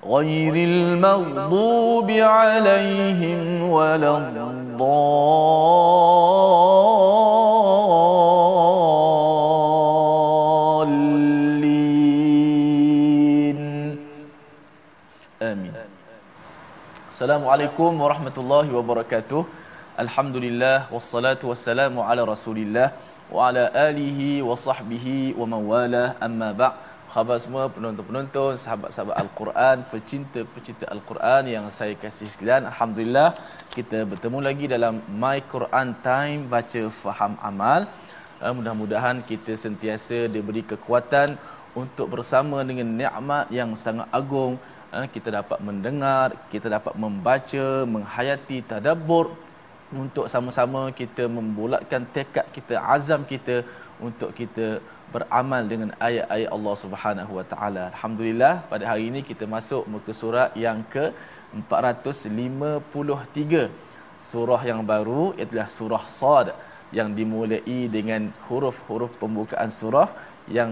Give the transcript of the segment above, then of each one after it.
غير المغضوب عليهم ولا الضالين. آمين. السلام عليكم ورحمة الله وبركاته. الحمد لله والصلاة والسلام على رسول الله وعلى آله وصحبه ومن والاه. أما بعد khabar semua penonton-penonton, sahabat-sahabat Al-Quran, pecinta-pecinta Al-Quran yang saya kasih sekalian. Alhamdulillah, kita bertemu lagi dalam My Quran Time, baca, faham, amal. Uh, mudah-mudahan kita sentiasa diberi kekuatan untuk bersama dengan nikmat yang sangat agung. Uh, kita dapat mendengar, kita dapat membaca, menghayati tadabbur untuk sama-sama kita membulatkan tekad kita, azam kita untuk kita beramal dengan ayat-ayat Allah Subhanahu Wa Taala. Alhamdulillah pada hari ini kita masuk muka surat yang ke 453. Surah yang baru ialah surah Sad yang dimulai dengan huruf-huruf pembukaan surah yang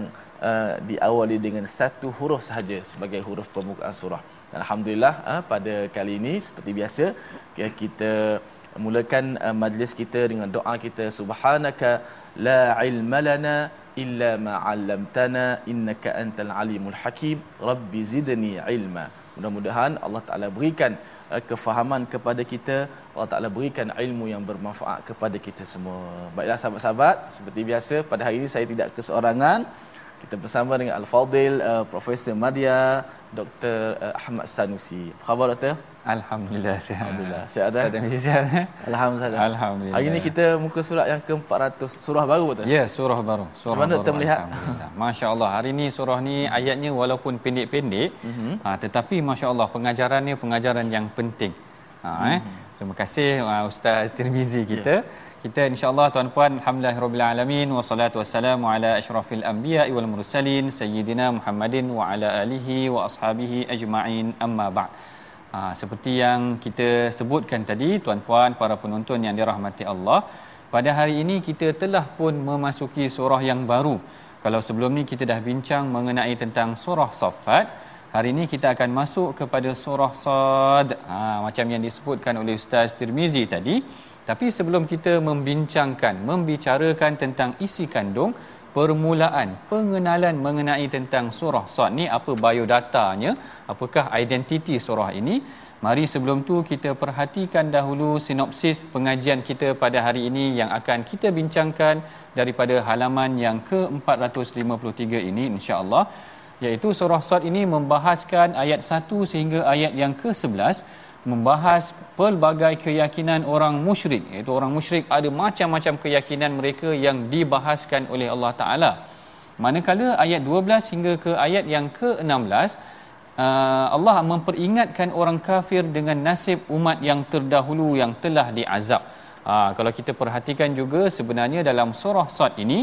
uh, diawali dengan satu huruf sahaja sebagai huruf pembukaan surah. Dan Alhamdulillah uh, pada kali ini seperti biasa kita mulakan uh, majlis kita dengan doa kita subhanaka la ilma lana illa ma 'allamtana innaka antal alimul hakim rabbi zidni ilma mudah-mudahan Allah Taala berikan uh, kefahaman kepada kita Allah Taala berikan ilmu yang bermanfaat kepada kita semua baiklah sahabat-sahabat seperti biasa pada hari ini saya tidak keseorangan kita bersama dengan Al-Fadil uh, Profesor Madya Dr. Uh, Ahmad Sanusi. Apa khabar doktor? Alhamdulillah sihat. Alhamdulillah. Sihat dah? Ustaz mesti sihat. Alhamdulillah. Alhamdulillah. Hari ini kita muka surat yang ke-400 surah baru betul? Ya, surah baru. Surah Macam mana baru. doktor melihat? Alhamdulillah. Masya-Allah. Hari ini surah ni ayatnya walaupun pendek-pendek, Mhm. ha, tetapi masya-Allah pengajarannya pengajaran yang penting. Ha, eh. Mhm. Terima kasih uh, Ustaz Tirmizi kita. Kita insya-Allah tuan-puan alhamdulillah alamin wassalatu wassalamu ala asyrafil anbiya wal mursalin sayyidina Muhammadin wa ala alihi wa ashabihi ajma'in amma ba'd. Ha, seperti yang kita sebutkan tadi tuan-puan para penonton yang dirahmati Allah pada hari ini kita telah pun memasuki surah yang baru. Kalau sebelum ni kita dah bincang mengenai tentang surah Saffat hari ini kita akan masuk kepada surah Sad. Ha, macam yang disebutkan oleh Ustaz Tirmizi tadi. Tapi sebelum kita membincangkan membicarakan tentang isi kandung permulaan pengenalan mengenai tentang surah Sad ni apa biodatanya? Apakah identiti surah ini? Mari sebelum tu kita perhatikan dahulu sinopsis pengajian kita pada hari ini yang akan kita bincangkan daripada halaman yang ke-453 ini insya-Allah. Iaitu surah Sad ini membahaskan ayat 1 sehingga ayat yang ke-11 membahas pelbagai keyakinan orang musyrik iaitu orang musyrik ada macam-macam keyakinan mereka yang dibahaskan oleh Allah Taala. Manakala ayat 12 hingga ke ayat yang ke-16 uh, Allah memperingatkan orang kafir dengan nasib umat yang terdahulu yang telah diazab Ha, kalau kita perhatikan juga sebenarnya dalam surah Sad ini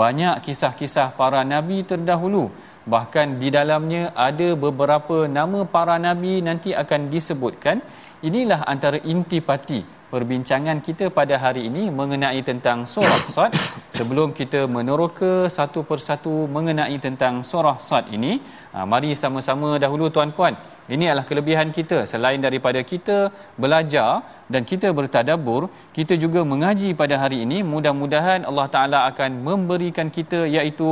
banyak kisah-kisah para nabi terdahulu. Bahkan di dalamnya ada beberapa nama para nabi nanti akan disebutkan. Inilah antara intipati perbincangan kita pada hari ini mengenai tentang surah Sad sebelum kita meneroka satu persatu mengenai tentang surah Sad ini ha, mari sama-sama dahulu tuan-puan. Ini adalah kelebihan kita. Selain daripada kita belajar dan kita bertadabur kita juga mengaji pada hari ini. Mudah-mudahan Allah Taala akan memberikan kita iaitu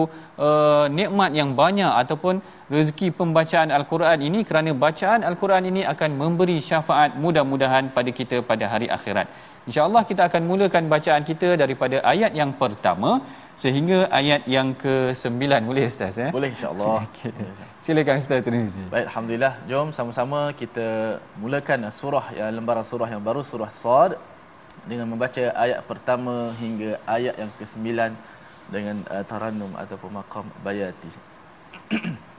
uh, nikmat yang banyak ataupun rezeki pembacaan al-Quran ini. Kerana bacaan al-Quran ini akan memberi syafaat mudah-mudahan pada kita pada hari akhir akhirat. InsyaAllah kita akan mulakan bacaan kita daripada ayat yang pertama sehingga ayat yang ke-9. Boleh Ustaz? Eh? Boleh insyaAllah. okay. Silakan Ustaz Tirmizi. Baik, Alhamdulillah. Jom sama-sama kita mulakan surah yang lembaran surah yang baru, surah Sad dengan membaca ayat pertama hingga ayat yang ke-9 dengan uh, taranum ataupun maqam bayati.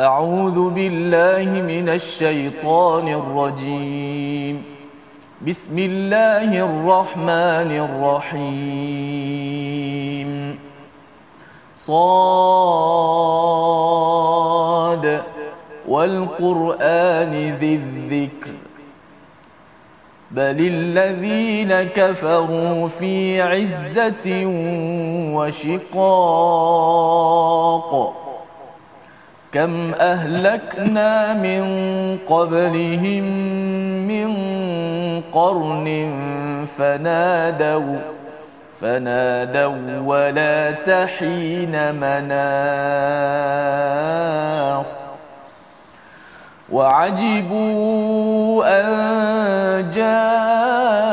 أعوذ بالله من الشيطان الرجيم. بسم الله الرحمن الرحيم. صاد. والقرآن ذي الذكر. بل الذين كفروا في عزة وشقاق. كم أهلكنا من قبلهم من قرن فنادوا فنادوا ولا تحين مناص. وعجبوا أن جاءهم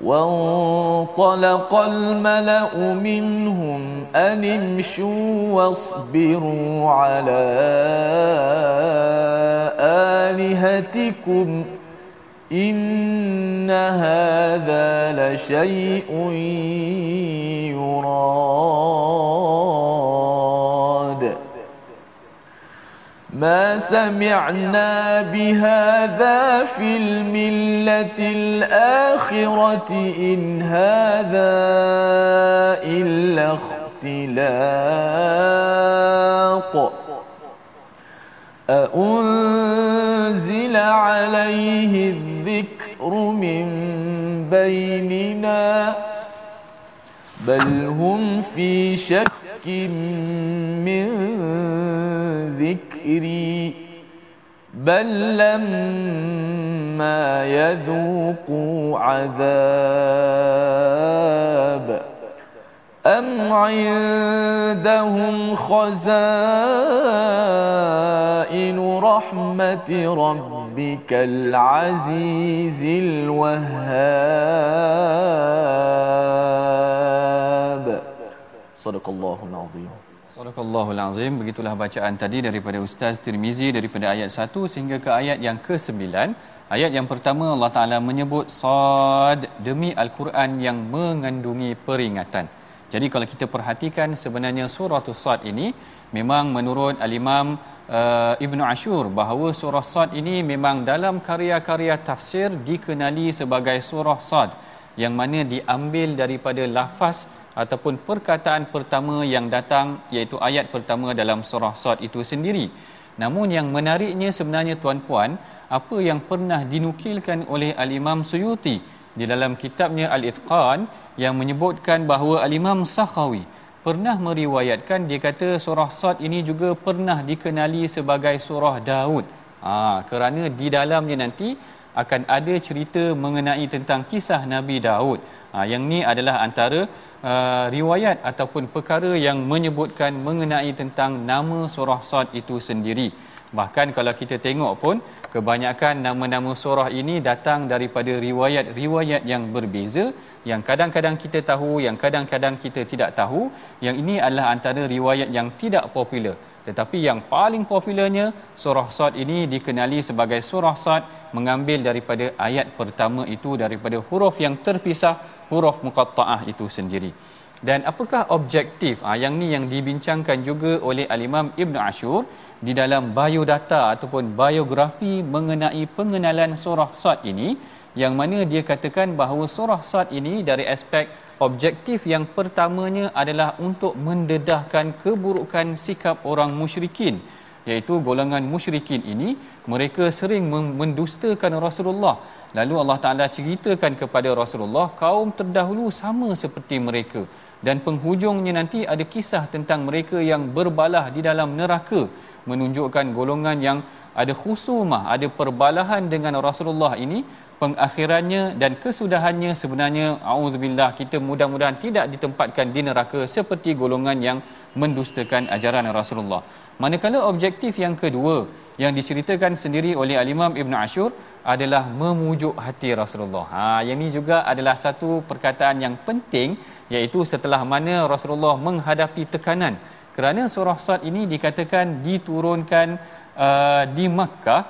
وانطلق الملأ منهم أن امشوا واصبروا على آلهتكم إن هذا لشيء يراد ما سمعنا بهذا في الملة الآخرة إن هذا إلا اختلاق. أأنزل عليه الذكر من بيننا؟ بل هم في شك من ذكري بل لما يذوقوا عذاب أم عندهم خزائن رحمة ربك العزيز الوهاب؟ صدق الله العظيم. Sadaqallahul azim. Begitulah bacaan tadi daripada Ustaz Tirmizi daripada ayat 1 sehingga ke ayat yang ke-9. Ayat yang pertama Allah Taala menyebut sad demi al-Quran yang mengandungi peringatan. Jadi kalau kita perhatikan sebenarnya surah Sad ini memang menurut al-Imam uh, Ibnu Ashur bahawa surah Sad ini memang dalam karya-karya tafsir dikenali sebagai surah Sad yang mana diambil daripada lafaz ataupun perkataan pertama yang datang iaitu ayat pertama dalam surah Sad itu sendiri. Namun yang menariknya sebenarnya tuan-puan, apa yang pernah dinukilkan oleh Al-Imam Suyuti di dalam kitabnya Al-Itqan yang menyebutkan bahawa Al-Imam Sakhawi pernah meriwayatkan dia kata surah Sad ini juga pernah dikenali sebagai surah Daud. Ha, kerana di dalamnya nanti akan ada cerita mengenai tentang kisah Nabi Daud. Ha, yang ni adalah antara uh, riwayat ataupun perkara yang menyebutkan mengenai tentang nama surah Sad itu sendiri. Bahkan kalau kita tengok pun kebanyakan nama-nama surah ini datang daripada riwayat-riwayat yang berbeza yang kadang-kadang kita tahu yang kadang-kadang kita tidak tahu yang ini adalah antara riwayat yang tidak popular tetapi yang paling popularnya surah Sad ini dikenali sebagai surah Sad mengambil daripada ayat pertama itu daripada huruf yang terpisah huruf muqatta'ah itu sendiri. Dan apakah objektif ha, yang ni yang dibincangkan juga oleh al-Imam Ibn Ashur di dalam biodata ataupun biografi mengenai pengenalan surah Sad ini yang mana dia katakan bahawa surah Sad ini dari aspek objektif yang pertamanya adalah untuk mendedahkan keburukan sikap orang musyrikin iaitu golongan musyrikin ini mereka sering mendustakan Rasulullah. Lalu Allah Taala ceritakan kepada Rasulullah kaum terdahulu sama seperti mereka dan penghujungnya nanti ada kisah tentang mereka yang berbalah di dalam neraka menunjukkan golongan yang ada khusumah ada perbalahan dengan Rasulullah ini pengakhirannya dan kesudahannya sebenarnya auzubillah kita mudah-mudahan tidak ditempatkan di neraka seperti golongan yang mendustakan ajaran Rasulullah. Manakala objektif yang kedua yang diceritakan sendiri oleh Al-Imam Ibn Ashur adalah memujuk hati Rasulullah. Ha yang ini juga adalah satu perkataan yang penting iaitu setelah mana Rasulullah menghadapi tekanan kerana surah Sad ini dikatakan diturunkan uh, di Makkah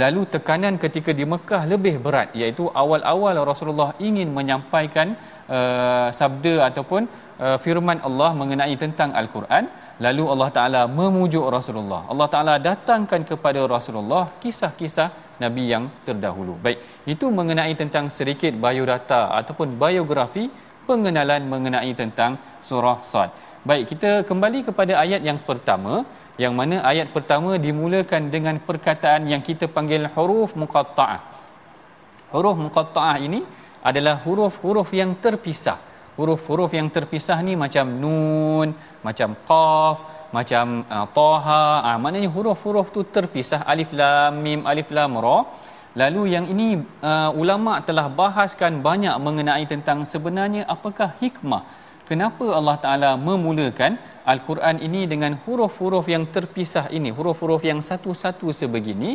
lalu tekanan ketika di Mekah lebih berat iaitu awal-awal Rasulullah ingin menyampaikan uh, sabda ataupun uh, firman Allah mengenai tentang al-Quran. Lalu Allah Taala memujuk Rasulullah. Allah Taala datangkan kepada Rasulullah kisah-kisah nabi yang terdahulu. Baik itu mengenai tentang sedikit biodata ataupun biografi pengenalan mengenai tentang surah Sad baik kita kembali kepada ayat yang pertama yang mana ayat pertama dimulakan dengan perkataan yang kita panggil huruf muqatta'ah. Huruf muqatta'ah ini adalah huruf-huruf yang terpisah. Huruf-huruf yang terpisah ni macam nun, macam qaf, macam uh, taha. Ah maknanya huruf-huruf tu terpisah alif lam mim alif lam ra. Lalu yang ini uh, ulama telah bahaskan banyak mengenai tentang sebenarnya apakah hikmah kenapa Allah Taala memulakan Al-Quran ini dengan huruf-huruf yang terpisah ini, huruf-huruf yang satu-satu sebegini.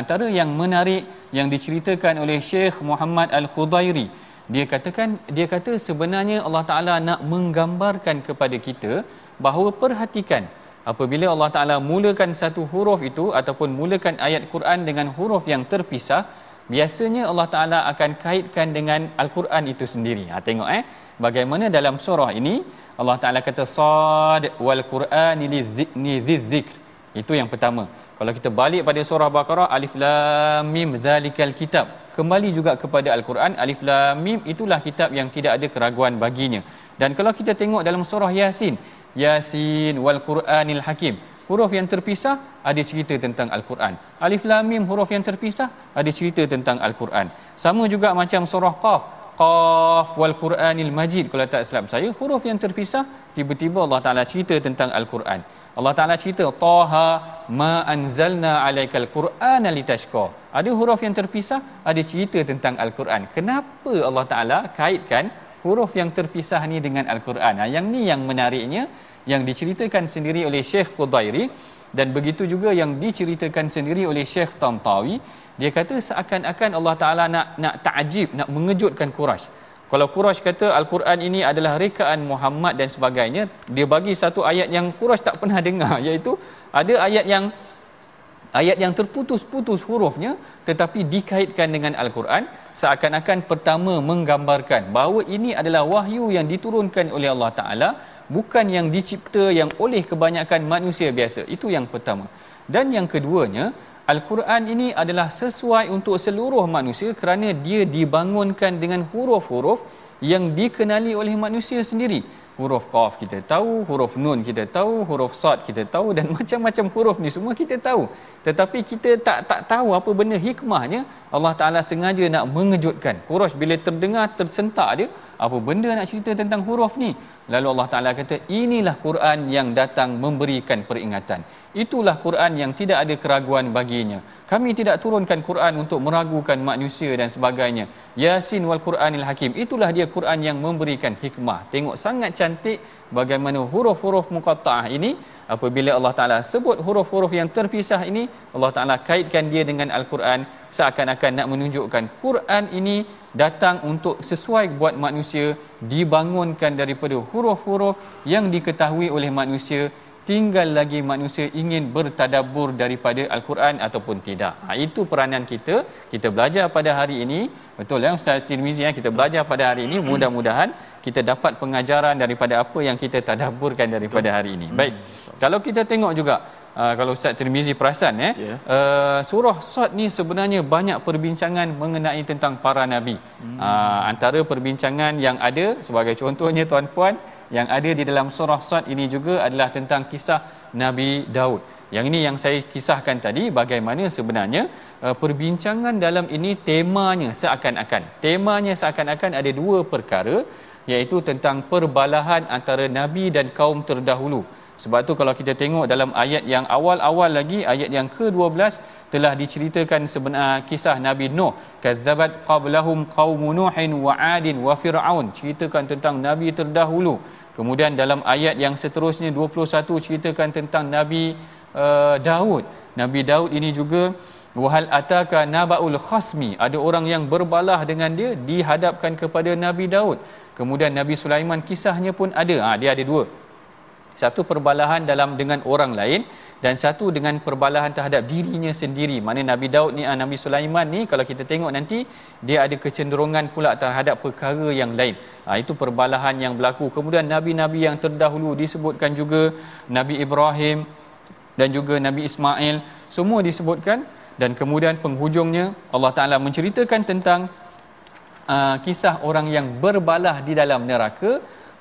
Antara yang menarik yang diceritakan oleh Syekh Muhammad Al-Khudairi, dia katakan dia kata sebenarnya Allah Taala nak menggambarkan kepada kita bahawa perhatikan apabila Allah Taala mulakan satu huruf itu ataupun mulakan ayat Quran dengan huruf yang terpisah biasanya Allah Taala akan kaitkan dengan Al-Quran itu sendiri. Ha tengok eh bagaimana dalam surah ini Allah Taala kata sad wal Quran li dzikr. Itu yang pertama. Kalau kita balik pada surah Baqarah alif lam mim dzalikal kitab. Kembali juga kepada Al-Quran alif lam mim itulah kitab yang tidak ada keraguan baginya. Dan kalau kita tengok dalam surah Yasin, Yasin wal Quranil Hakim huruf yang terpisah ada cerita tentang al-Quran. Alif lam mim huruf yang terpisah ada cerita tentang al-Quran. Sama juga macam surah Qaf, Qaf wal Quranil Majid kalau tak silap saya huruf yang terpisah tiba-tiba Allah Taala cerita tentang al-Quran. Allah Taala cerita Taha ma anzalna alaikal Qur'ana litashqa. Ada huruf yang terpisah ada cerita tentang al-Quran. Kenapa Allah Taala kaitkan huruf yang terpisah ni dengan al-Quran? Ha, yang ni yang menariknya yang diceritakan sendiri oleh Syekh Qudairi dan begitu juga yang diceritakan sendiri oleh Syekh Tantawi dia kata seakan-akan Allah Taala nak nak takjib nak mengejutkan Quraisy kalau Quraisy kata al-Quran ini adalah rekaan Muhammad dan sebagainya dia bagi satu ayat yang Quraisy tak pernah dengar iaitu ada ayat yang ayat yang terputus-putus hurufnya tetapi dikaitkan dengan al-Quran seakan-akan pertama menggambarkan bahawa ini adalah wahyu yang diturunkan oleh Allah Taala bukan yang dicipta yang oleh kebanyakan manusia biasa. Itu yang pertama. Dan yang keduanya al-Quran ini adalah sesuai untuk seluruh manusia kerana dia dibangunkan dengan huruf-huruf yang dikenali oleh manusia sendiri. Huruf qaf kita tahu huruf nun kita tahu huruf sad kita tahu dan macam-macam huruf ni semua kita tahu. Tetapi kita tak tak tahu apa benda hikmahnya Allah Taala sengaja nak mengejutkan. Quraisy bila terdengar tersentak dia apa benda nak cerita tentang huruf ni? Lalu Allah Taala kata inilah Quran yang datang memberikan peringatan. Itulah Quran yang tidak ada keraguan baginya. Kami tidak turunkan Quran untuk meragukan manusia dan sebagainya. Yasin wal Quranil Hakim. Itulah dia Quran yang memberikan hikmah. Tengok sangat cantik bagaimana huruf-huruf muqatta'ah ini apabila Allah Taala sebut huruf-huruf yang terpisah ini Allah Taala kaitkan dia dengan al-Quran. Seakan-akan nak menunjukkan Quran ini datang untuk sesuai buat manusia dibangunkan daripada huruf-huruf yang diketahui oleh manusia tinggal lagi manusia ingin bertadabbur daripada al-Quran ataupun tidak. Ha, itu peranan kita. Kita belajar pada hari ini. Betul ya Ustaz Tirmizi ya kita belajar pada hari ini mudah-mudahan kita dapat pengajaran daripada apa yang kita tadabburkan daripada hari ini. Baik. Kalau kita tengok juga uh, kalau Ustaz Tirmizi perasan eh Ya. uh, surah Sad ni sebenarnya banyak perbincangan mengenai tentang para nabi. Hmm. Uh, antara perbincangan yang ada sebagai contohnya tuan-puan yang ada di dalam surah Sad ini juga adalah tentang kisah Nabi Daud. Yang ini yang saya kisahkan tadi bagaimana sebenarnya uh, perbincangan dalam ini temanya seakan-akan. Temanya seakan-akan ada dua perkara iaitu tentang perbalahan antara nabi dan kaum terdahulu. Sebab tu kalau kita tengok dalam ayat yang awal-awal lagi ayat yang ke-12 telah diceritakan sebenar kisah Nabi Nuh. Kadzabat qablahum qaum Nuhin wa 'adin wa fir'aun. Ceritakan tentang nabi terdahulu. Kemudian dalam ayat yang seterusnya 21 ceritakan tentang Nabi uh, Daud. Nabi Daud ini juga wahal ataka nabaul khasmi ada orang yang berbalah dengan dia dihadapkan kepada Nabi Daud. Kemudian Nabi Sulaiman kisahnya pun ada. Ha, dia ada dua. Satu perbalahan dalam dengan orang lain dan satu dengan perbalahan terhadap dirinya sendiri. Mana Nabi Daud ni, ah, Nabi Sulaiman ni kalau kita tengok nanti dia ada kecenderungan pula terhadap perkara yang lain. Ha, itu perbalahan yang berlaku. Kemudian nabi-nabi yang terdahulu disebutkan juga Nabi Ibrahim dan juga Nabi Ismail semua disebutkan dan kemudian penghujungnya Allah Taala menceritakan tentang uh, kisah orang yang berbalah di dalam neraka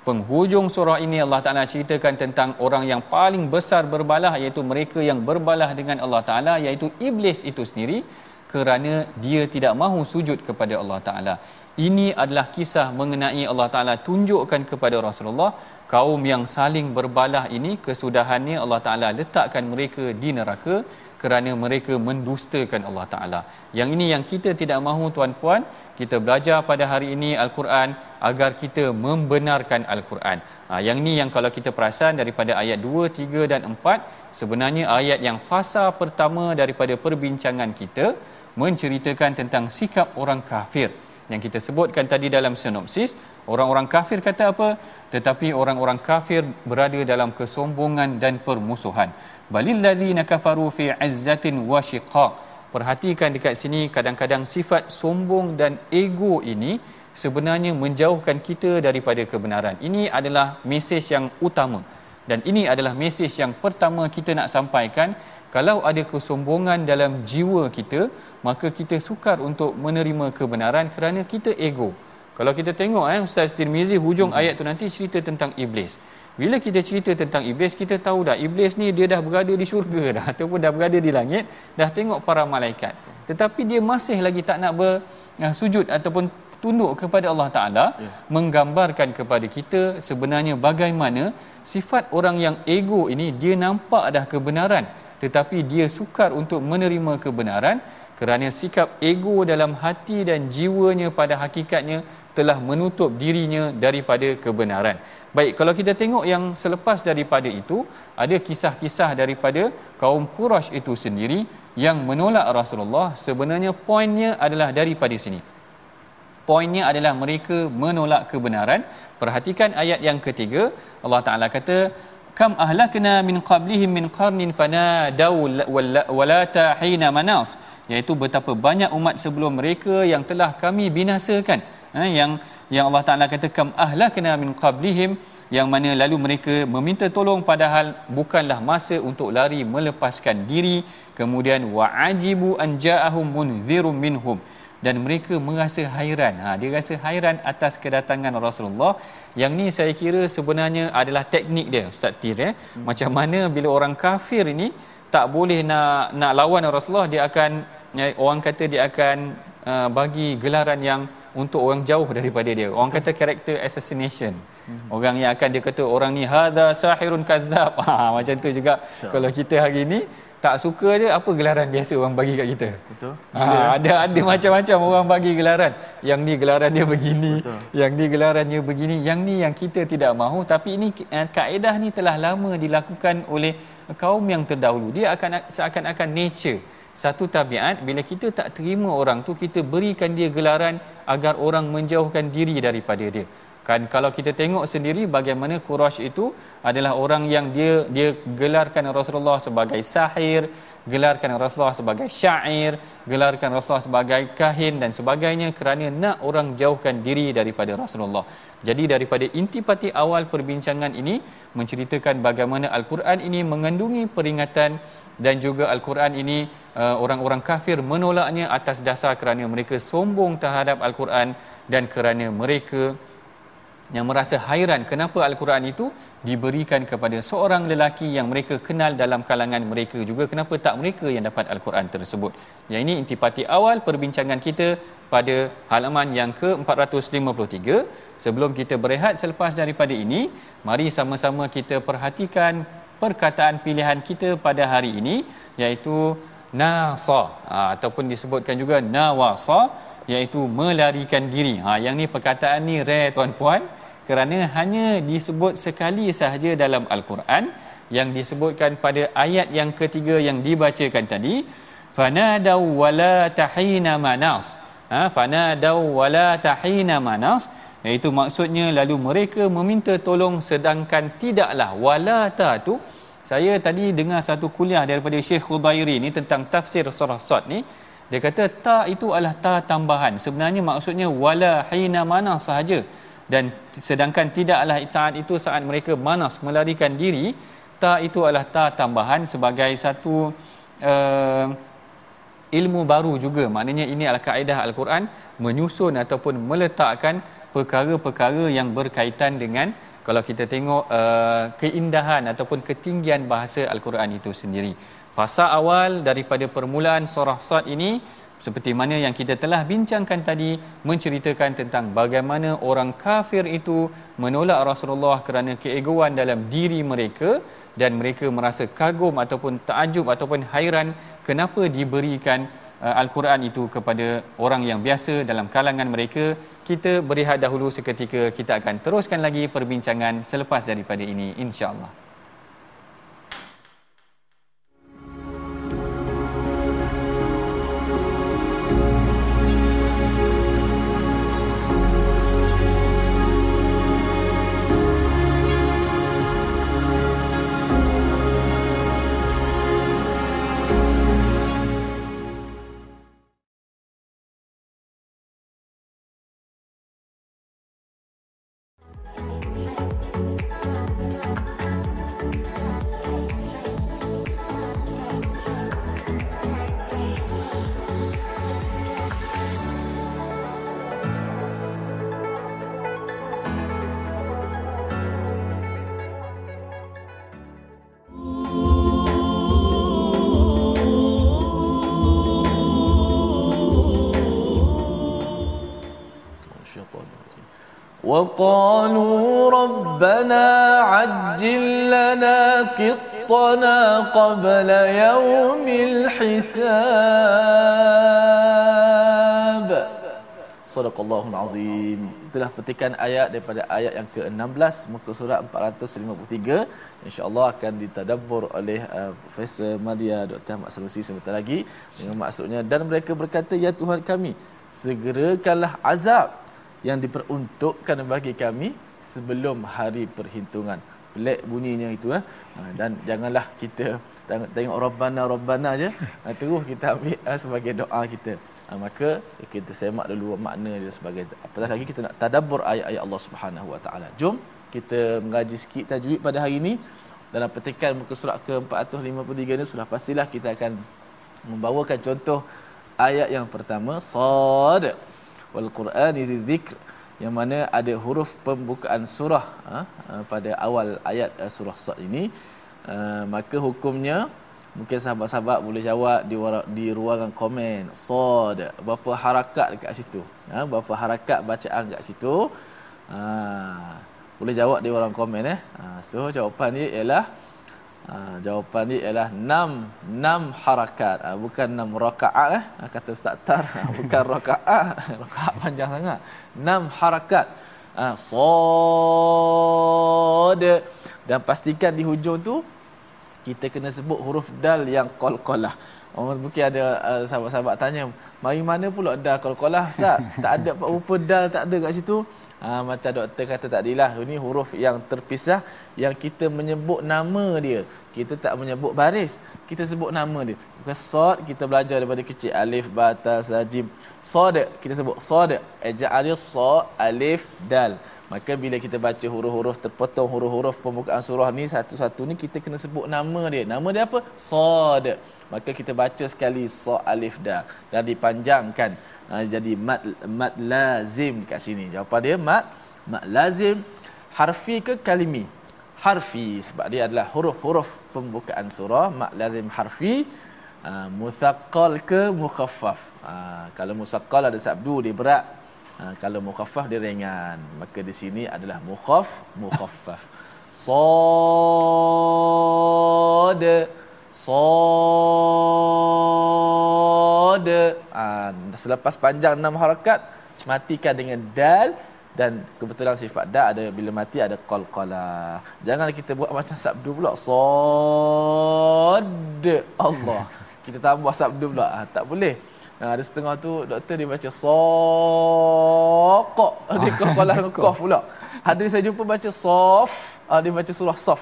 penghujung surah ini Allah Taala ceritakan tentang orang yang paling besar berbalah iaitu mereka yang berbalah dengan Allah Taala iaitu iblis itu sendiri kerana dia tidak mahu sujud kepada Allah Taala. Ini adalah kisah mengenai Allah Taala tunjukkan kepada Rasulullah kaum yang saling berbalah ini kesudahannya Allah Taala letakkan mereka di neraka kerana mereka mendustakan Allah Taala. Yang ini yang kita tidak mahu tuan-puan, kita belajar pada hari ini Al-Quran agar kita membenarkan Al-Quran. Ha, yang ini yang kalau kita perasan daripada ayat 2, 3 dan 4, sebenarnya ayat yang fasa pertama daripada perbincangan kita menceritakan tentang sikap orang kafir yang kita sebutkan tadi dalam sinopsis orang-orang kafir kata apa? Tetapi orang-orang kafir berada dalam kesombongan dan permusuhan. Balil ladzina kafaru fi izzatin wa shiqaq. Perhatikan dekat sini kadang-kadang sifat sombong dan ego ini sebenarnya menjauhkan kita daripada kebenaran. Ini adalah mesej yang utama. Dan ini adalah mesej yang pertama kita nak sampaikan kalau ada kesombongan dalam jiwa kita maka kita sukar untuk menerima kebenaran kerana kita ego kalau kita tengok eh Ustaz Tirmizi hujung hmm. ayat tu nanti cerita tentang iblis bila kita cerita tentang iblis kita tahu dah iblis ni dia dah berada di syurga dah ataupun dah berada di langit dah tengok para malaikat tetapi dia masih lagi tak nak bersujud ataupun tunduk kepada Allah Taala ya. menggambarkan kepada kita sebenarnya bagaimana sifat orang yang ego ini dia nampak dah kebenaran tetapi dia sukar untuk menerima kebenaran kerana sikap ego dalam hati dan jiwanya pada hakikatnya telah menutup dirinya daripada kebenaran. Baik, kalau kita tengok yang selepas daripada itu, ada kisah-kisah daripada kaum Quraisy itu sendiri yang menolak Rasulullah. Sebenarnya poinnya adalah daripada sini. Poinnya adalah mereka menolak kebenaran. Perhatikan ayat yang ketiga, Allah Taala kata, "Kam ahlakna min qablihim min qarnin fanadaw walata hina manas." Iaitu betapa banyak umat sebelum mereka yang telah kami binasakan. Ha, yang yang Allah Taala kata kam ahlakna min qablihim yang mana lalu mereka meminta tolong padahal bukanlah masa untuk lari melepaskan diri kemudian wa'ajibu an ja'ahum munzirum minhum dan mereka merasa hairan. Ha, dia rasa hairan atas kedatangan Rasulullah. Yang ni saya kira sebenarnya adalah teknik dia, Ustaz Tir. Eh? Hmm. Macam mana bila orang kafir ini tak boleh nak nak lawan Rasulullah, dia akan ya, orang kata dia akan uh, bagi gelaran yang untuk orang jauh daripada dia. Orang kata character assassination. Hmm. Orang yang akan dia kata orang ni hadza sahirun kadzab. Ha, macam tu juga Sya. kalau kita hari ini tak suka je apa gelaran biasa orang bagi kat kita? Betul. Ha, ada ada macam-macam orang bagi gelaran. Yang ni gelaran dia begini betul. yang ni gelaran dia begini yang ni yang kita tidak mahu. Tapi ini eh, kaedah ni telah lama dilakukan oleh kaum yang terdahulu. Dia akan seakan-akan nature. Satu tabiat bila kita tak terima orang tu kita berikan dia gelaran agar orang menjauhkan diri daripada dia kan kalau kita tengok sendiri bagaimana Quraisy itu adalah orang yang dia dia gelarkan Rasulullah sebagai sahir gelarkan Rasulullah sebagai syair gelarkan Rasulullah sebagai kahin dan sebagainya kerana nak orang jauhkan diri daripada Rasulullah. Jadi daripada intipati awal perbincangan ini menceritakan bagaimana al-Quran ini mengandungi peringatan dan juga al-Quran ini uh, orang-orang kafir menolaknya atas dasar kerana mereka sombong terhadap al-Quran dan kerana mereka yang merasa hairan kenapa al-Quran itu diberikan kepada seorang lelaki yang mereka kenal dalam kalangan mereka juga kenapa tak mereka yang dapat al-Quran tersebut. Yang ini intipati awal perbincangan kita pada halaman yang ke-453. Sebelum kita berehat selepas daripada ini, mari sama-sama kita perhatikan perkataan pilihan kita pada hari ini iaitu nasa ha, ataupun disebutkan juga nawasa iaitu melarikan diri. Ha yang ni perkataan ni rare tuan-puan kerana hanya disebut sekali sahaja dalam al-Quran yang disebutkan pada ayat yang ketiga yang dibacakan tadi fanadau wala tahina manas. Ha fanadau wala tahina manas. Iaitu maksudnya lalu mereka meminta tolong sedangkan tidaklah wala ta tu saya tadi dengar satu kuliah daripada Syekh Khudairi ni tentang tafsir surah Sad ni. Dia kata ta itu adalah ta tambahan. Sebenarnya maksudnya wala hina mana sahaja dan sedangkan tidaklah saat itu saat mereka manas melarikan diri ta itu adalah ta tambahan sebagai satu uh, ilmu baru juga. Maknanya ini adalah kaedah al-Quran menyusun ataupun meletakkan perkara-perkara yang berkaitan dengan kalau kita tengok uh, keindahan ataupun ketinggian bahasa al-Quran itu sendiri. Fasa awal daripada permulaan surah Sad ini seperti mana yang kita telah bincangkan tadi menceritakan tentang bagaimana orang kafir itu menolak Rasulullah kerana keegoan dalam diri mereka dan mereka merasa kagum ataupun takjub ataupun hairan kenapa diberikan uh, al-Quran itu kepada orang yang biasa dalam kalangan mereka. Kita berehat dahulu seketika. Kita akan teruskan lagi perbincangan selepas daripada ini insya-Allah وقالوا ربنا عجل لنا قطنا قبل يوم الحساب صدق الله العظيم itulah petikan ayat daripada ayat yang ke-16 muka surat 453 insyaallah akan ditadabbur oleh uh, Profesor Madia Dr. Ahmad Sanusi sebentar lagi dengan maksudnya dan mereka berkata ya Tuhan kami segerakanlah azab yang diperuntukkan bagi kami sebelum hari perhitungan. Pelik bunyinya itu eh. dan janganlah kita tengok rabbana rabbana aja. Ha, terus kita ambil ha, sebagai doa kita. Ha, maka kita semak dulu makna dia sebagai apatah lagi kita nak tadabbur ayat-ayat Allah Subhanahu Wa Taala. Jom kita mengaji sikit tajwid pada hari ini dalam petikan muka surat ke-453 ini sudah pastilah kita akan membawakan contoh ayat yang pertama sad wal Quran dzikr yang mana ada huruf pembukaan surah ha, ha pada awal ayat uh, surah Sad ini. Uh, maka hukumnya mungkin sahabat-sahabat boleh jawab di di ruangan komen sad berapa harakat dekat situ? Ha berapa harakat bacaan dekat situ? Ha, boleh jawab di ruangan komen eh? Ha, so jawapan dia ialah Ha, jawapan ni ialah 6 6 harakat. Ha, bukan 6 rakaat eh. Ha, kata Ustaz Tar, ha, bukan rakaat. rakaat panjang sangat. 6 harakat. Ha, sad. Dan pastikan di hujung tu kita kena sebut huruf dal yang qalqalah. Oh, mungkin ada uh, sahabat-sahabat tanya, mari mana pula dal qalqalah Ustaz? tak ada rupa dal tak ada kat situ. Ha, macam doktor kata tadilah, ini huruf yang terpisah yang kita menyebut nama dia. Kita tak menyebut baris. Kita sebut nama dia. Bukan sod, kita belajar daripada kecil. Alif, bata, sajim. Sod, kita sebut sod. Eja'al dia sod, alif, dal. Maka bila kita baca huruf-huruf terpotong huruf-huruf pembukaan surah ni satu-satu ni kita kena sebut nama dia. Nama dia apa? Sod. Maka kita baca sekali sa alif da dan dipanjangkan ha, jadi mat mat lazim kat sini. Jawapan dia mat mat lazim harfi ke kalimi? Harfi sebab dia adalah huruf-huruf pembukaan surah mat lazim harfi. Ha, muthaqqal ke mukhaffaf? Ha, kalau musaqqal ada sabdu dia berat. Ha, kalau mukhaffaf dia ringan. Maka di sini adalah mukhaff mukhaffaf. Sad Sad Selepas panjang enam harakat Matikan dengan dal Dan kebetulan sifat dal ada Bila mati ada qalqala Jangan kita buat macam sabdu pula Sad Allah. Kita tambah sabdu pula. Ha, Tak boleh. Ha, Ada setengah tu Doktor dia baca Sokok Dia qalqala dengan kof pula. Ada saya jumpa baca sof. Uh, dia baca surah Saf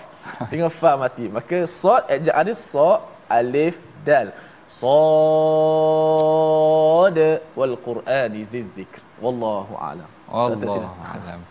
dengan fa mati. Maka sad ejak ada sa alif dal. Sad wal Qur'ani dzikr. Wallahu a'lam. Allah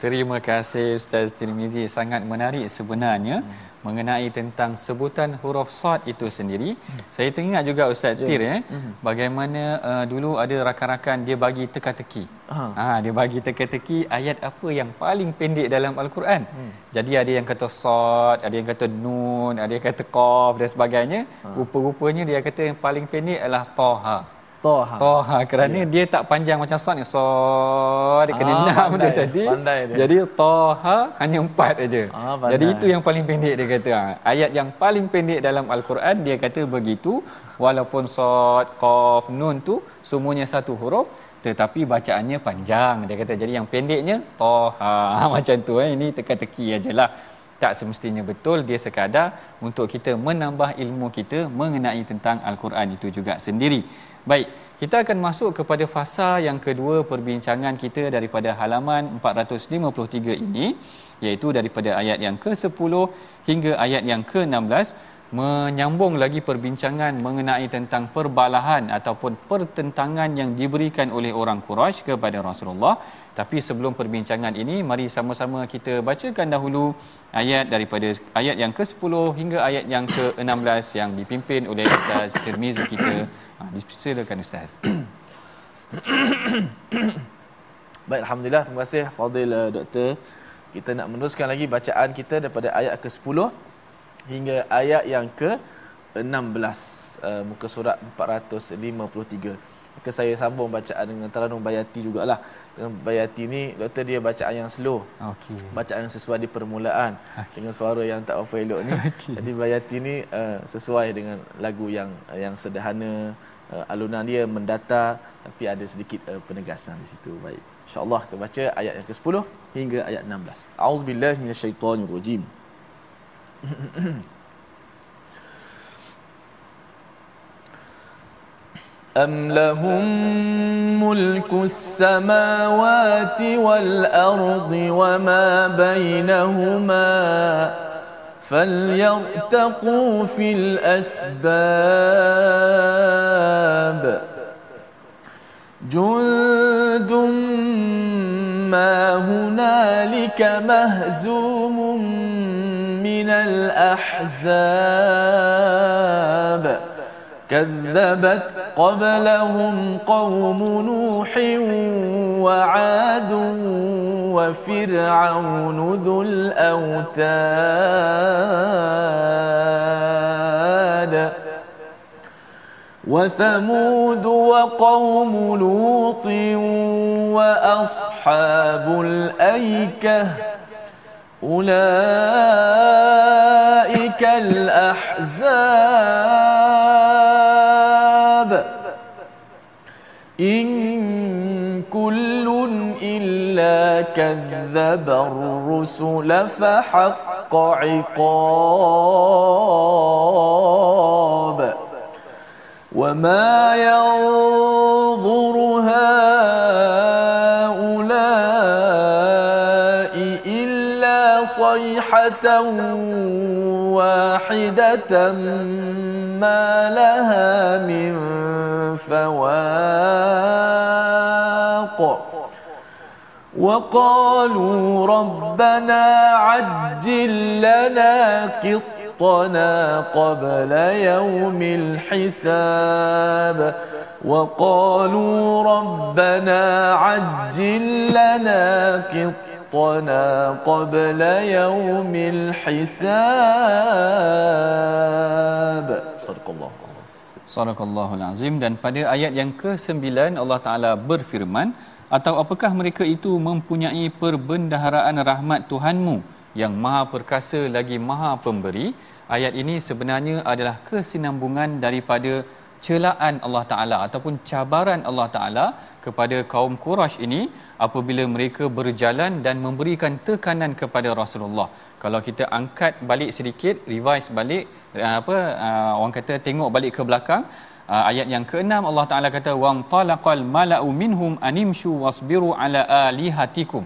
Terima kasih Ustaz Tirmizi sangat menarik sebenarnya. Hmm mengenai tentang sebutan huruf sad itu sendiri. Hmm. Saya teringat juga Ustaz yeah. Tir eh hmm. bagaimana uh, dulu ada rakan-rakan dia bagi teka-teki. Ha. ha dia bagi teka-teki ayat apa yang paling pendek dalam al-Quran. Hmm. Jadi ada yang kata sad, ada yang kata nun, ada yang kata qaf dan sebagainya. Ha. Rupa-rupanya dia kata yang paling pendek adalah taha. Toha. Toha kerana yeah. dia tak panjang macam sad ni. So dia kena ah, enam dia tadi. Pandai dia. Jadi Toha hanya empat aja. Ah, Jadi itu yang paling pendek dia kata. Ha. Ayat yang paling pendek dalam al-Quran dia kata begitu walaupun sad, qaf, nun tu semuanya satu huruf tetapi bacaannya panjang dia kata jadi yang pendeknya Toha macam tu eh ini teka-teki ajalah tak semestinya betul dia sekadar untuk kita menambah ilmu kita mengenai tentang al-Quran itu juga sendiri Baik, kita akan masuk kepada fasa yang kedua perbincangan kita daripada halaman 453 ini iaitu daripada ayat yang ke-10 hingga ayat yang ke-16 menyambung lagi perbincangan mengenai tentang perbalahan ataupun pertentangan yang diberikan oleh orang Quraisy kepada Rasulullah. Tapi sebelum perbincangan ini, mari sama-sama kita bacakan dahulu ayat daripada ayat yang ke-10 hingga ayat yang ke-16 yang dipimpin oleh Ustaz Tirmizi kita Ha, disilakan Ustaz. Baik, Alhamdulillah. Terima kasih Fadil uh, Doktor. Kita nak meneruskan lagi bacaan kita daripada ayat ke-10 hingga ayat yang ke-16. Uh, muka surat 453. Maka saya sambung bacaan dengan Taranum Bayati jugalah. Dengan Bayati ni, doktor dia bacaan yang slow. Okay. Bacaan yang sesuai di permulaan. Okay. Dengan suara yang tak apa elok ni. Okay. Jadi Bayati ni uh, sesuai dengan lagu yang yang sederhana uh, alunan dia mendata tapi ada sedikit uh, penegasan di situ baik insyaallah kita baca ayat yang ke-10 hingga ayat 16 auzubillahi minasyaitonirrajim أم لهم ملك السماوات والأرض وما بينهما فليرتقوا في الأسباب جند ما هنالك مهزوم من الأحزاب كذبت قبلهم قوم نوح وعاد وفرعون ذو الاوتاد وثمود وقوم لوط وأصحاب الأيكة أولئك الأحزاب. إن كل إلا كذب الرسل فحق عقاب. وما ينظر هؤلاء صيحة واحدة ما لها من فواق وقالوا ربنا عجل لنا قطنا قبل يوم الحساب وقالوا ربنا عجل لنا قطنا قبل يوم الحساب صدق الله Sadaqallahul azim dan pada ayat yang ke-9 Allah Taala berfirman atau apakah mereka itu mempunyai perbendaharaan rahmat Tuhanmu Yang Maha Perkasa lagi Maha Pemberi ayat ini sebenarnya adalah kesinambungan daripada celaan Allah Taala ataupun cabaran Allah Taala kepada kaum Quraisy ini apabila mereka berjalan dan memberikan tekanan kepada Rasulullah. Kalau kita angkat balik sedikit, revise balik apa orang kata tengok balik ke belakang ayat yang ke-6 Allah Taala kata wang talaqal mala'u minhum animshu wasbiru ala alihatikum.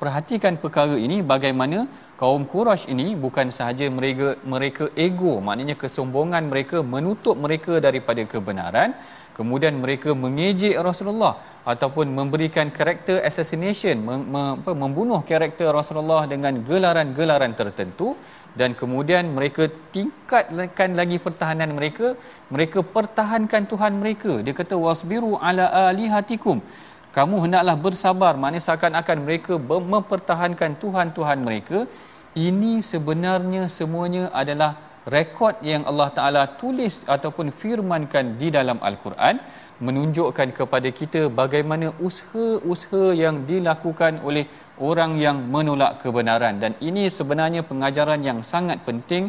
Perhatikan perkara ini bagaimana kaum Quraisy ini bukan sahaja mereka mereka ego maknanya kesombongan mereka menutup mereka daripada kebenaran. Kemudian mereka mengejek Rasulullah ataupun memberikan karakter assassination mem, mem, membunuh karakter Rasulullah dengan gelaran-gelaran tertentu. Dan kemudian mereka tingkatkan lagi pertahanan mereka. Mereka pertahankan Tuhan mereka. Dia kata wasbiru ala alihatikum kamu hendaklah bersabar. Maknanya seakan-akan mereka mempertahankan Tuhan-Tuhan mereka ini sebenarnya semuanya adalah rekod yang Allah Taala tulis ataupun firmankan di dalam al-Quran menunjukkan kepada kita bagaimana usaha-usaha yang dilakukan oleh orang yang menolak kebenaran. Dan ini sebenarnya pengajaran yang sangat penting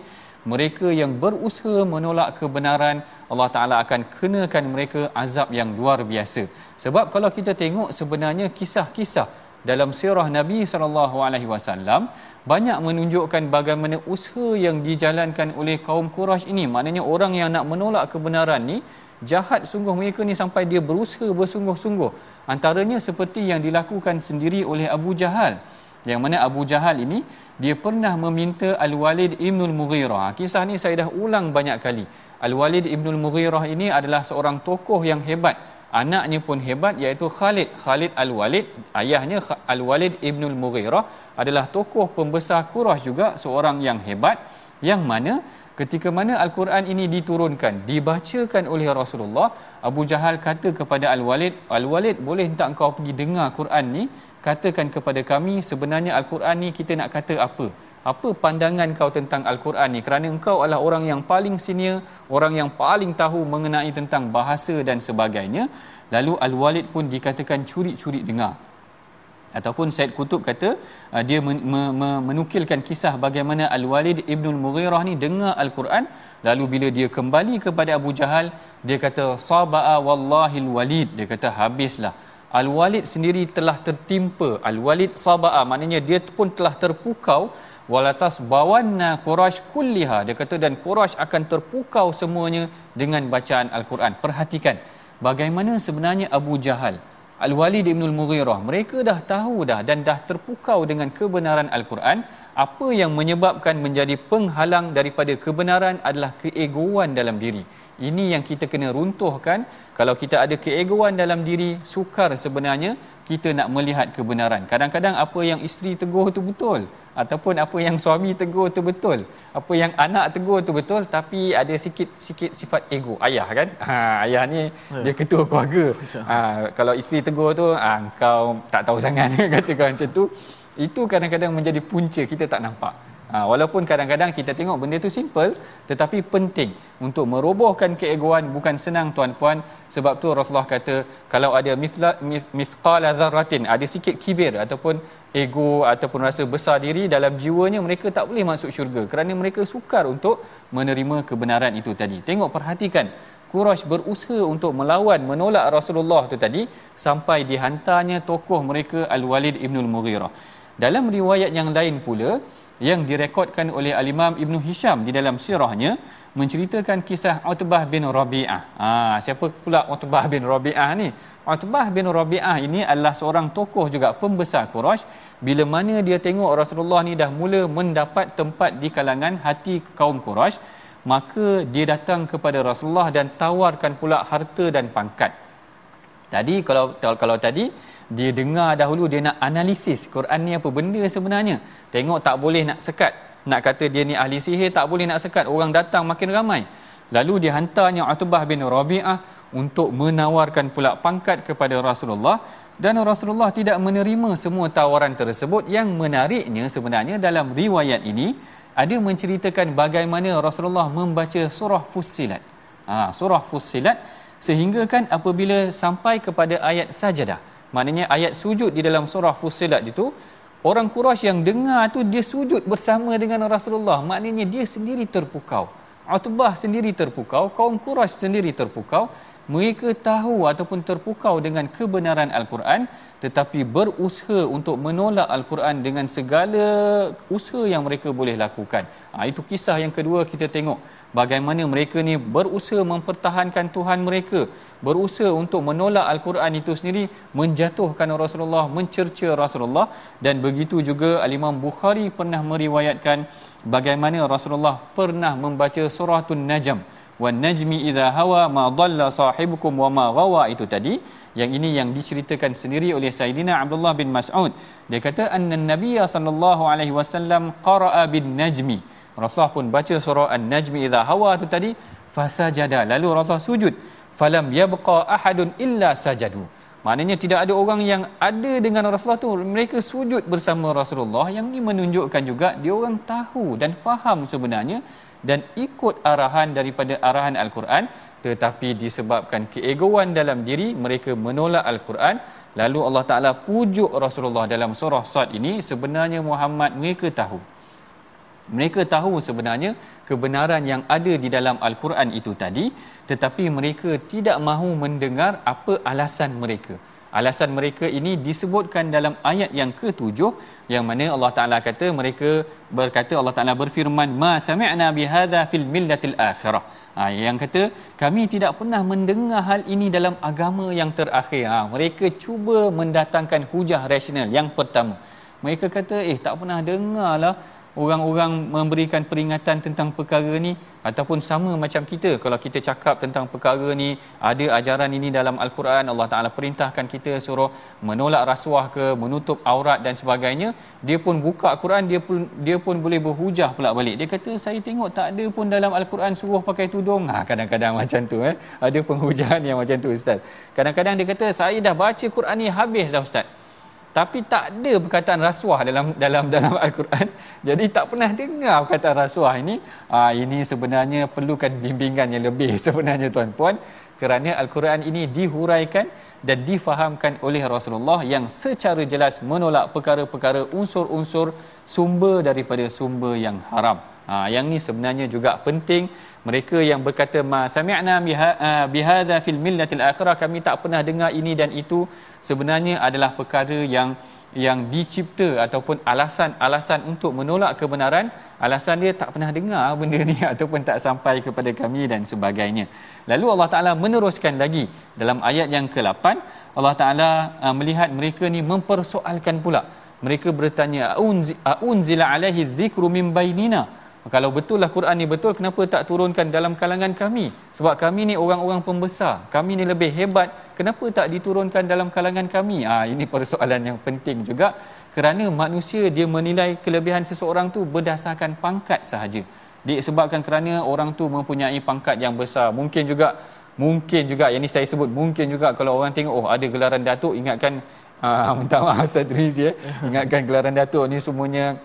mereka yang berusaha menolak kebenaran Allah Taala akan kenakan mereka azab yang luar biasa. Sebab kalau kita tengok sebenarnya kisah-kisah dalam sirah Nabi sallallahu alaihi wasallam banyak menunjukkan bagaimana usaha yang dijalankan oleh kaum Quraisy ini. Maknanya orang yang nak menolak kebenaran ni jahat sungguh mereka ni sampai dia berusaha bersungguh-sungguh. Antaranya seperti yang dilakukan sendiri oleh Abu Jahal yang mana Abu Jahal ini dia pernah meminta Al-Walid Ibnul Mughirah kisah ni saya dah ulang banyak kali. Al-Walid Ibnul Mughirah ini adalah seorang tokoh yang hebat. Anaknya pun hebat iaitu Khalid. Khalid Al-Walid ayahnya Al-Walid Ibnul Mughirah adalah tokoh pembesar Quraisy juga seorang yang hebat. Yang mana ketika mana al-Quran ini diturunkan dibacakan oleh Rasulullah Abu Jahal kata kepada Al-Walid Al-Walid boleh tak kau pergi dengar Quran ni katakan kepada kami sebenarnya al-Quran ni kita nak kata apa? Apa pandangan kau tentang al-Quran ni? Kerana engkau adalah orang yang paling senior orang yang paling tahu mengenai tentang bahasa dan sebagainya. Lalu Al-Walid pun dikatakan curi-curi dengar. Ataupun Said Kutub kata uh, dia men, me, me, menukilkan kisah bagaimana Al-Walid Ibnul Mughirah ni dengar Al-Quran. Lalu bila dia kembali kepada Abu Jahal dia kata saba'a wallahil walid. Dia kata habislah Al-Walid sendiri telah tertimpa. Al-Walid saba'a maknanya dia pun telah terpukau walatas bawanna Quraisy kulliha. Dia kata dan Quraisy akan terpukau semuanya dengan bacaan Al-Quran. Perhatikan bagaimana sebenarnya Abu Jahal Al-Walid Ibn Al-Mughirah mereka dah tahu dah dan dah terpukau dengan kebenaran Al-Quran. Apa yang menyebabkan menjadi penghalang daripada kebenaran adalah keegoan dalam diri ini yang kita kena runtuhkan. Kalau kita ada keegoan dalam diri sukar sebenarnya kita nak melihat kebenaran. Kadang-kadang apa yang isteri tegur tu betul ataupun apa yang suami tegur tu betul apa yang anak tegur tu betul tapi ada sikit sikit sifat ego. Ayah kan? Ha ayah ni yeah. dia ketua keluarga. Ha kalau isteri tegur tu ha, kau tak tahu sangat katakan macam tu. Itu kadang-kadang menjadi punca. Kita tak nampak Ha, walaupun kadang-kadang kita tengok benda tu simple tetapi penting untuk merobohkan keegoan bukan senang tuan-puan. Sebab tu Rasulullah kata kalau ada mithla mithqala dzarratin ada sikit kibir ataupun ego ataupun rasa besar diri dalam jiwanya mereka tak boleh masuk syurga. Kerana mereka sukar untuk menerima kebenaran itu tadi. Tengok perhatikan Quraisy berusaha untuk melawan menolak Rasulullah tu tadi sampai dihantarnya tokoh mereka Al-Walid Ibnul Mughirah. Dalam riwayat yang lain pula yang direkodkan oleh al-Imam Ibn Hisham di dalam sirahnya menceritakan kisah Utbah bin Rabi'ah. Ha, siapa pula Utbah bin Rabi'ah ni? Utbah bin Rabi'ah ini adalah seorang tokoh juga pembesar Quraisy. Bila mana dia tengok Rasulullah ni dah mula mendapat tempat di kalangan hati kaum Quraisy, maka dia datang kepada Rasulullah dan tawarkan pula harta dan pangkat. Tadi kalau kalau tadi dia dengar dahulu dia nak analisis Quran ni apa benda sebenarnya. Tengok tak boleh nak sekat. Nak kata dia ni ahli sihir tak boleh nak sekat. Orang datang makin ramai. Lalu dia hantarnya Utbah bin Rabi'ah untuk menawarkan pula pangkat kepada Rasulullah dan Rasulullah tidak menerima semua tawaran tersebut yang menariknya sebenarnya dalam riwayat ini ada menceritakan bagaimana Rasulullah membaca surah Fussilat. Ha, surah Fussilat sehingga kan apabila sampai kepada ayat sajadah maknanya ayat sujud di dalam surah Fussilat itu orang Quraisy yang dengar tu dia sujud bersama dengan Rasulullah. Maknanya dia sendiri terpukau. Utbah sendiri terpukau kaum Quraisy sendiri terpukau. Mereka tahu ataupun terpukau dengan kebenaran al-Quran tetapi berusaha untuk menolak al-Quran dengan segala usaha yang mereka boleh lakukan. Ha, itu kisah yang kedua kita tengok. Bagaimana mereka ni berusaha mempertahankan Tuhan mereka, berusaha untuk menolak al-Quran itu sendiri, menjatuhkan Rasulullah, mencerca Rasulullah. Dan begitu juga al-Imam Bukhari pernah meriwayatkan bagaimana Rasulullah pernah membaca surah An-Najm wan najmi idha hawa ma dhalla sahibukum wa ma ghawa. Itu tadi yang ini yang diceritakan sendiri oleh Saidina Abdullah bin Mas'ud. Dia kata anna nabiy sallallahu alaihi wasallam qara'a bin najmi Rasulullah pun baca surah an-najmi idha hawa itu tadi fasajada. Lalu Rasulullah sujud falam yabqa ahadun illa sajadu. Maknanya tidak ada orang yang ada dengan Rasulullah tu. Mereka sujud bersama Rasulullah yang ini menunjukkan juga dia orang tahu dan faham sebenarnya dan ikut arahan daripada arahan al-Quran tetapi disebabkan keegoan dalam diri mereka menolak al-Quran. Lalu Allah Taala pujuk Rasulullah dalam surah Sad ini sebenarnya Muhammad mereka tahu. Mereka tahu sebenarnya kebenaran yang ada di dalam al-Quran itu tadi tetapi mereka tidak mahu mendengar apa alasan mereka alasan mereka ini disebutkan dalam ayat yang ketujuh yang mana Allah Taala kata mereka berkata Allah Taala berfirman ma sami'na bihadza fil millatil akhirah. Ha, yang kata kami tidak pernah mendengar hal ini dalam agama yang terakhir. Ha, mereka cuba mendatangkan hujah rasional yang pertama. Mereka kata eh tak pernah dengarlah orang-orang memberikan peringatan tentang perkara ni ataupun sama macam kita. Kalau kita cakap tentang perkara ni ada ajaran ini dalam al-Quran Allah Taala perintahkan kita suruh menolak rasuah ke menutup aurat dan sebagainya. Dia pun buka Quran dia pun dia pun boleh berhujah pula balik. Dia kata saya tengok tak ada pun dalam al-Quran suruh pakai tudung. Ha kadang-kadang macam tu eh. Ada penghujahan yang macam tu ustaz. Kadang-kadang dia kata saya dah baca Quran ni habis dah ustaz tapi tak ada perkataan rasuah dalam dalam dalam al-Quran. Jadi tak pernah dengar perkataan rasuah ini. Ah ini sebenarnya perlukan bimbingan yang lebih sebenarnya tuan-puan kerana al-Quran ini dihuraikan dan difahamkan oleh Rasulullah yang secara jelas menolak perkara-perkara unsur-unsur sumber daripada sumber yang haram. Ha, yang ni sebenarnya juga penting. Mereka yang berkata ma sami'na bihadza fil millatil akhirah kami tak pernah dengar ini dan itu sebenarnya adalah perkara yang yang dicipta ataupun alasan-alasan untuk menolak kebenaran. Alasan dia tak pernah dengar benda ni ataupun tak sampai kepada kami dan sebagainya. Lalu Allah Taala meneruskan lagi dalam ayat yang ke-8 Allah Taala uh, melihat mereka ni mempersoalkan pula. Mereka bertanya aunzila alaihi dzikru min bainina kalau betul lah Quran ni betul kenapa tak turunkan dalam kalangan kami? Sebab kami ni orang-orang pembesar. Kami ni lebih hebat. Kenapa tak diturunkan dalam kalangan kami? Ah ini persoalan yang penting juga. Kerana manusia dia menilai kelebihan seseorang tu berdasarkan pangkat sahaja. Disebabkan kerana orang tu mempunyai pangkat yang besar. Mungkin juga mungkin juga yang ni saya sebut mungkin juga kalau orang tengok oh ada gelaran datuk ingatkan ah minta maaf Ustaz Riz ya. Ingatkan gelaran datuk ni semuanya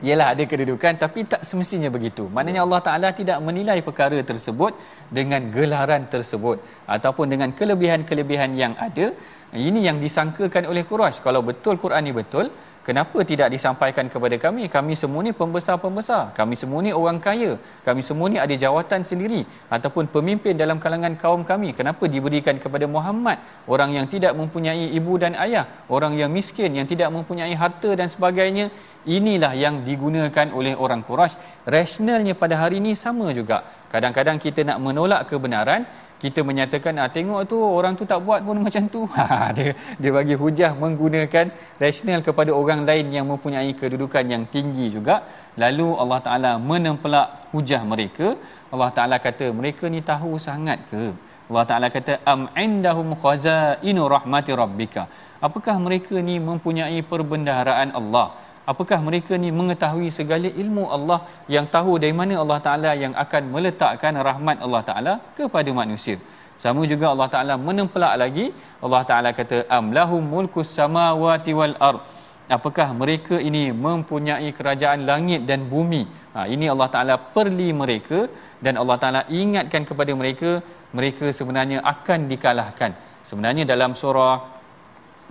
ialah ada kedudukan tapi tak semestinya begitu. Maknanya Allah Taala tidak menilai perkara tersebut dengan gelaran tersebut ataupun dengan kelebihan-kelebihan yang ada. Ini yang disangkakan oleh Quraisy. Kalau betul Quran ini betul, kenapa tidak disampaikan kepada kami? Kami semua ni pembesar-pembesar. Kami semua ni orang kaya. Kami semua ni ada jawatan sendiri ataupun pemimpin dalam kalangan kaum kami. Kenapa diberikan kepada Muhammad? Orang yang tidak mempunyai ibu dan ayah orang yang miskin yang tidak mempunyai harta dan sebagainya inilah yang digunakan oleh orang Quraisy. Rasionalnya pada hari ini sama juga kadang-kadang kita nak menolak kebenaran kita menyatakan ah tengok tu orang tu tak buat pun macam tu. Ha dia dia bagi hujah menggunakan rasional kepada orang lain yang mempunyai kedudukan yang tinggi juga. Lalu Allah Taala menempelak hujah mereka. Allah Taala kata mereka ni tahu sangat ke? Allah Taala kata am indahum khazainu rahmati rabbika. Apakah mereka ni mempunyai perbendaharaan Allah apakah mereka ni mengetahui segala ilmu Allah yang tahu dari mana Allah Taala yang akan meletakkan rahmat Allah Taala kepada manusia? Sama juga Allah Taala menempelak lagi Allah Taala kata am lahum mulkus samawati wal ard. Apakah mereka ini mempunyai kerajaan langit dan bumi? Ha, ini Allah Taala perli mereka dan Allah Taala ingatkan kepada mereka mereka sebenarnya akan dikalahkan. Sebenarnya dalam surah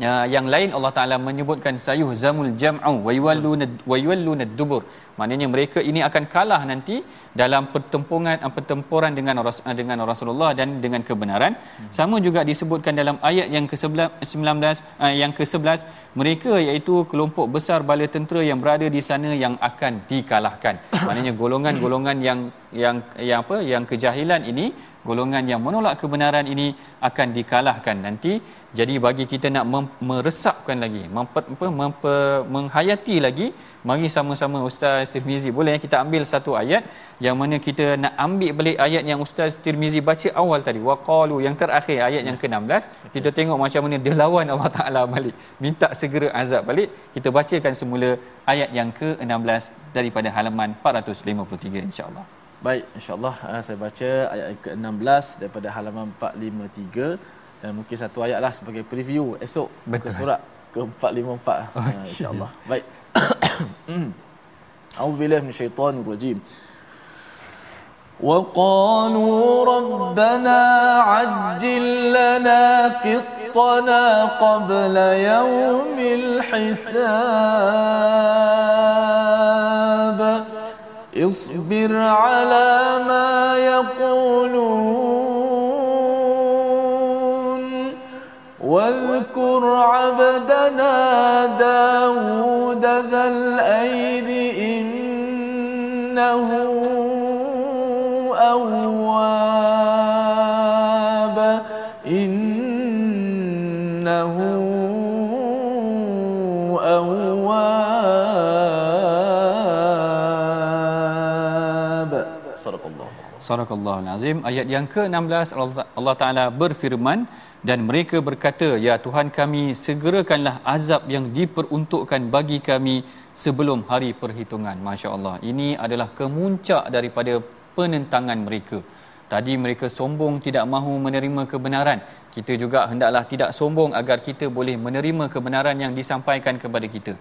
Uh, yang lain Allah Taala menyebutkan sayuh zamul jam'u wa yuwalluna wa yuwalluna dubur. Maknanya mereka ini akan kalah nanti dalam pertempuran uh, pertempuran dengan uh, dengan Rasulullah dan dengan kebenaran. Hmm. sama juga disebutkan dalam ayat yang ke-19 uh, yang ke-11 mereka iaitu kelompok besar bala tentera yang berada di sana yang akan dikalahkan. Maknanya golongan-golongan yang yang yang apa yang kejahilan ini golongan yang menolak kebenaran ini akan dikalahkan nanti. Jadi bagi kita nak mem- meresapkan lagi memper, memper, menghayati lagi mari sama-sama Ustaz Tirmizi boleh kita ambil satu ayat? Yang mana kita nak ambil balik ayat yang Ustaz Tirmizi baca awal tadi. Waqalu yang terakhir ayat yang ke-16 kita tengok macam mana dia lawan Allah Taala balik. Minta segera azab balik. Kita bacakan semula ayat yang ke-16 daripada halaman 453 insya-Allah Baik, insyaAllah uh, saya baca ayat ke-16 daripada halaman 453 dan mungkin satu ayat lah sebagai preview esok Betul. ke surat ke-454 okay. uh, insyaAllah. Baik. A'udzubillah min syaitanir rajim. وقالوا ربنا عجل لنا قطنا قبل يوم الحساب اصبر على ما يقولون واذكر عبدنا داود ذا الأيد إنه أواب Sadaqallahul Azim ayat yang ke-16 Allah Taala berfirman dan mereka berkata ya Tuhan kami segerakanlah azab yang diperuntukkan bagi kami sebelum hari perhitungan masya-Allah ini adalah kemuncak daripada penentangan mereka. Tadi mereka sombong tidak mahu menerima kebenaran. Kita juga hendaklah tidak sombong agar kita boleh menerima kebenaran yang disampaikan kepada kita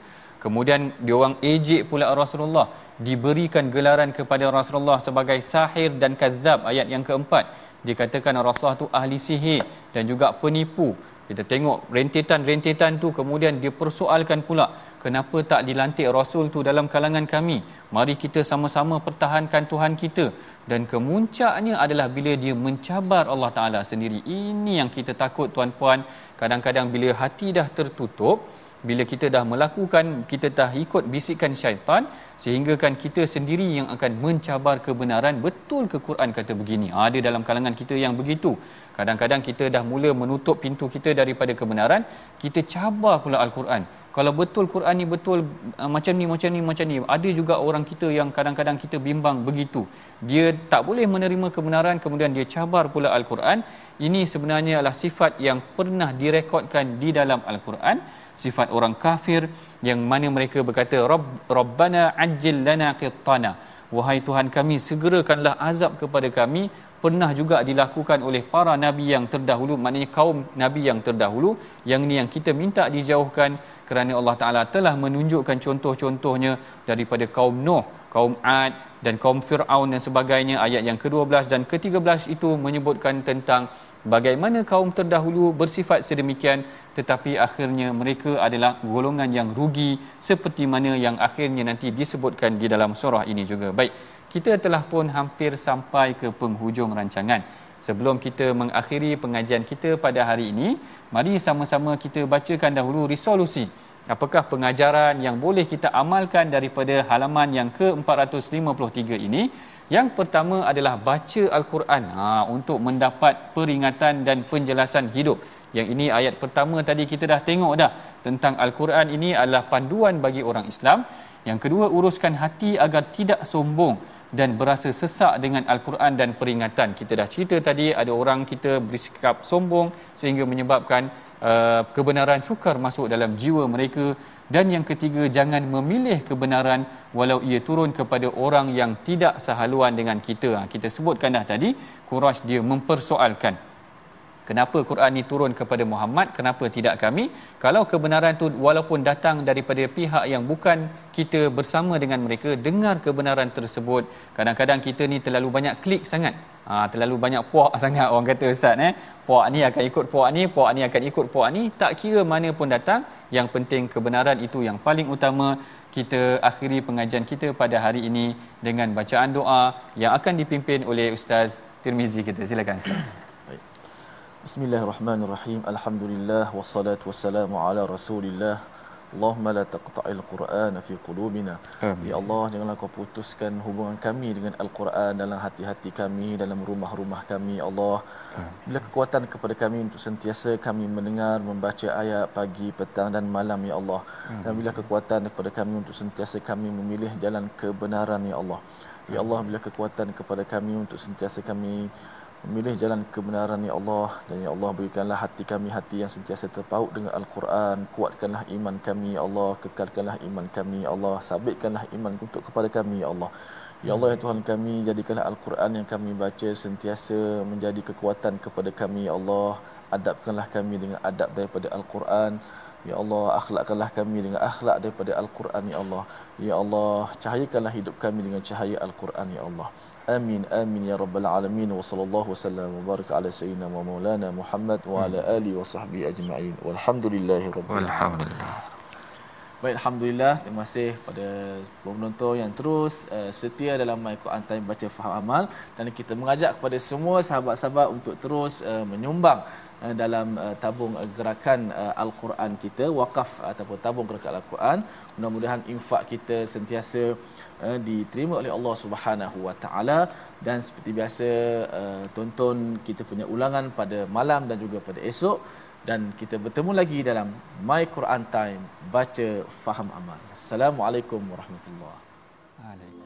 kemudian diorang ejek pula Rasulullah. Diberikan gelaran kepada Rasulullah sebagai sahir dan kadzab ayat yang keempat. Dikatakan Rasulullah tu ahli sihir dan juga penipu. Kita tengok rentetan-rentetan tu kemudian dia persoalkan pula kenapa tak dilantik rasul tu dalam kalangan kami? Mari kita sama-sama pertahankan Tuhan kita. Dan kemuncaknya adalah bila dia mencabar Allah Taala sendiri. Ini yang kita takut tuan-puan. Kadang-kadang bila hati dah tertutup bila kita dah melakukan kita dah ikut bisikan syaitan sehingga kan kita sendiri yang akan mencabar kebenaran. Betul ke Quran kata begini? Ada dalam kalangan kita yang begitu. Kadang-kadang kita dah mula menutup pintu kita daripada kebenaran kita cabar pula al-Quran kalau betul Quran ni betul uh, macam ni macam ni macam ni. Ada juga orang kita yang kadang-kadang kita bimbang begitu. Dia tak boleh menerima kebenaran kemudian dia cabar pula al-Quran. Ini sebenarnya adalah sifat yang pernah direkodkan di dalam al-Quran. Sifat orang kafir yang mana mereka berkata Rabb, rabbana ajil lana qittana wahai tuhan kami segerakanlah azab kepada kami pernah juga dilakukan oleh para nabi yang terdahulu maknanya kaum nabi yang terdahulu yang ni yang kita minta dijauhkan kerana Allah Taala telah menunjukkan contoh-contohnya daripada kaum Nuh, kaum Ad, dan kaum Firaun dan sebagainya ayat yang ke-12 dan ke-13 itu menyebutkan tentang bagaimana kaum terdahulu bersifat sedemikian tetapi akhirnya mereka adalah golongan yang rugi seperti mana yang akhirnya nanti disebutkan di dalam surah ini juga. Baik, kita telah pun hampir sampai ke penghujung rancangan. Sebelum kita mengakhiri pengajian kita pada hari ini, mari sama-sama kita bacakan dahulu resolusi apakah pengajaran yang boleh kita amalkan daripada halaman yang ke-453 ini? Yang pertama adalah baca al-Quran. Ha untuk mendapat peringatan dan penjelasan hidup. Yang ini ayat pertama tadi kita dah tengok dah tentang al-Quran ini adalah panduan bagi orang Islam. Yang kedua uruskan hati agar tidak sombong dan berasa sesak dengan al-Quran dan peringatan. Kita dah cerita tadi ada orang kita bersikap sombong sehingga menyebabkan Uh, kebenaran sukar masuk dalam jiwa mereka. Dan yang ketiga jangan memilih kebenaran walau ia turun kepada orang yang tidak sehaluan dengan kita. Ha, kita sebutkan dah tadi Quraisy dia mempersoalkan Kenapa Quran ini turun kepada Muhammad? Kenapa tidak kami? Kalau kebenaran itu walaupun datang daripada pihak yang bukan kita bersama dengan mereka, dengar kebenaran tersebut. Kadang-kadang kita ni terlalu banyak klik sangat. Ha, terlalu banyak puak sangat orang kata Ustaz. Eh? Puak ni akan ikut puak ni, puak ni akan ikut puak ni. Tak kira mana pun datang, yang penting kebenaran itu yang paling utama. Kita akhiri pengajian kita pada hari ini dengan bacaan doa yang akan dipimpin oleh Ustaz Tirmizi kita. Silakan Ustaz. Bismillahirrahmanirrahim. Alhamdulillah wassalatu wassalamu ala Rasulillah. Allahumma la taqta'il Qur'an fi qulubina. Ya Allah, janganlah kau putuskan hubungan kami dengan Al-Quran dalam hati-hati kami, dalam rumah-rumah kami, ya Allah. Bila kekuatan kepada kami untuk sentiasa kami mendengar, membaca ayat pagi, petang dan malam, Ya Allah. Dan bila kekuatan kepada kami untuk sentiasa kami memilih jalan kebenaran, Ya Allah. Ya Allah, bila kekuatan kepada kami untuk sentiasa kami memilih jalan kebenaran ya Allah. Dan ya Allah berikanlah hati kami hati yang sentiasa terpaut dengan al-Quran. Kuatkanlah iman kami ya Allah. Kekalkanlah iman kami ya Allah. Sabitkanlah iman untuk kepada kami ya Allah. Ya Allah ya Tuhan kami jadikanlah al-Quran yang kami baca sentiasa menjadi kekuatan kepada kami ya Allah. Adabkanlah kami dengan adab daripada al-Quran. Ya Allah, akhlakkanlah kami dengan akhlak daripada Al-Quran, Ya Allah. Ya Allah, cahayakanlah hidup kami dengan cahaya Al-Quran, Ya Allah. Amin amin ya rabbal alamin wa sallallahu wasallam wa baraka ala sayyidina wa maulana Muhammad wa ala alihi wa sahbihi ajma'in. Walhamdulillahi rabbil alamin. Baik, Alhamdulillah. Terima kasih pada penonton yang terus uh, setia dalam My Quran Time Baca Faham Amal. Dan kita mengajak kepada semua sahabat-sahabat untuk terus uh, menyumbang uh, dalam uh, tabung uh, gerakan Al-Quran kita, wakaf ataupun tabung gerakan Al-Quran. Mudah-mudahan infak kita sentiasa diterima oleh Allah Subhanahu Wa Taala dan seperti biasa tonton kita punya ulangan pada malam dan juga pada esok dan kita bertemu lagi dalam My Quran Time baca faham amal. Assalamualaikum warahmatullahi wabarakatuh.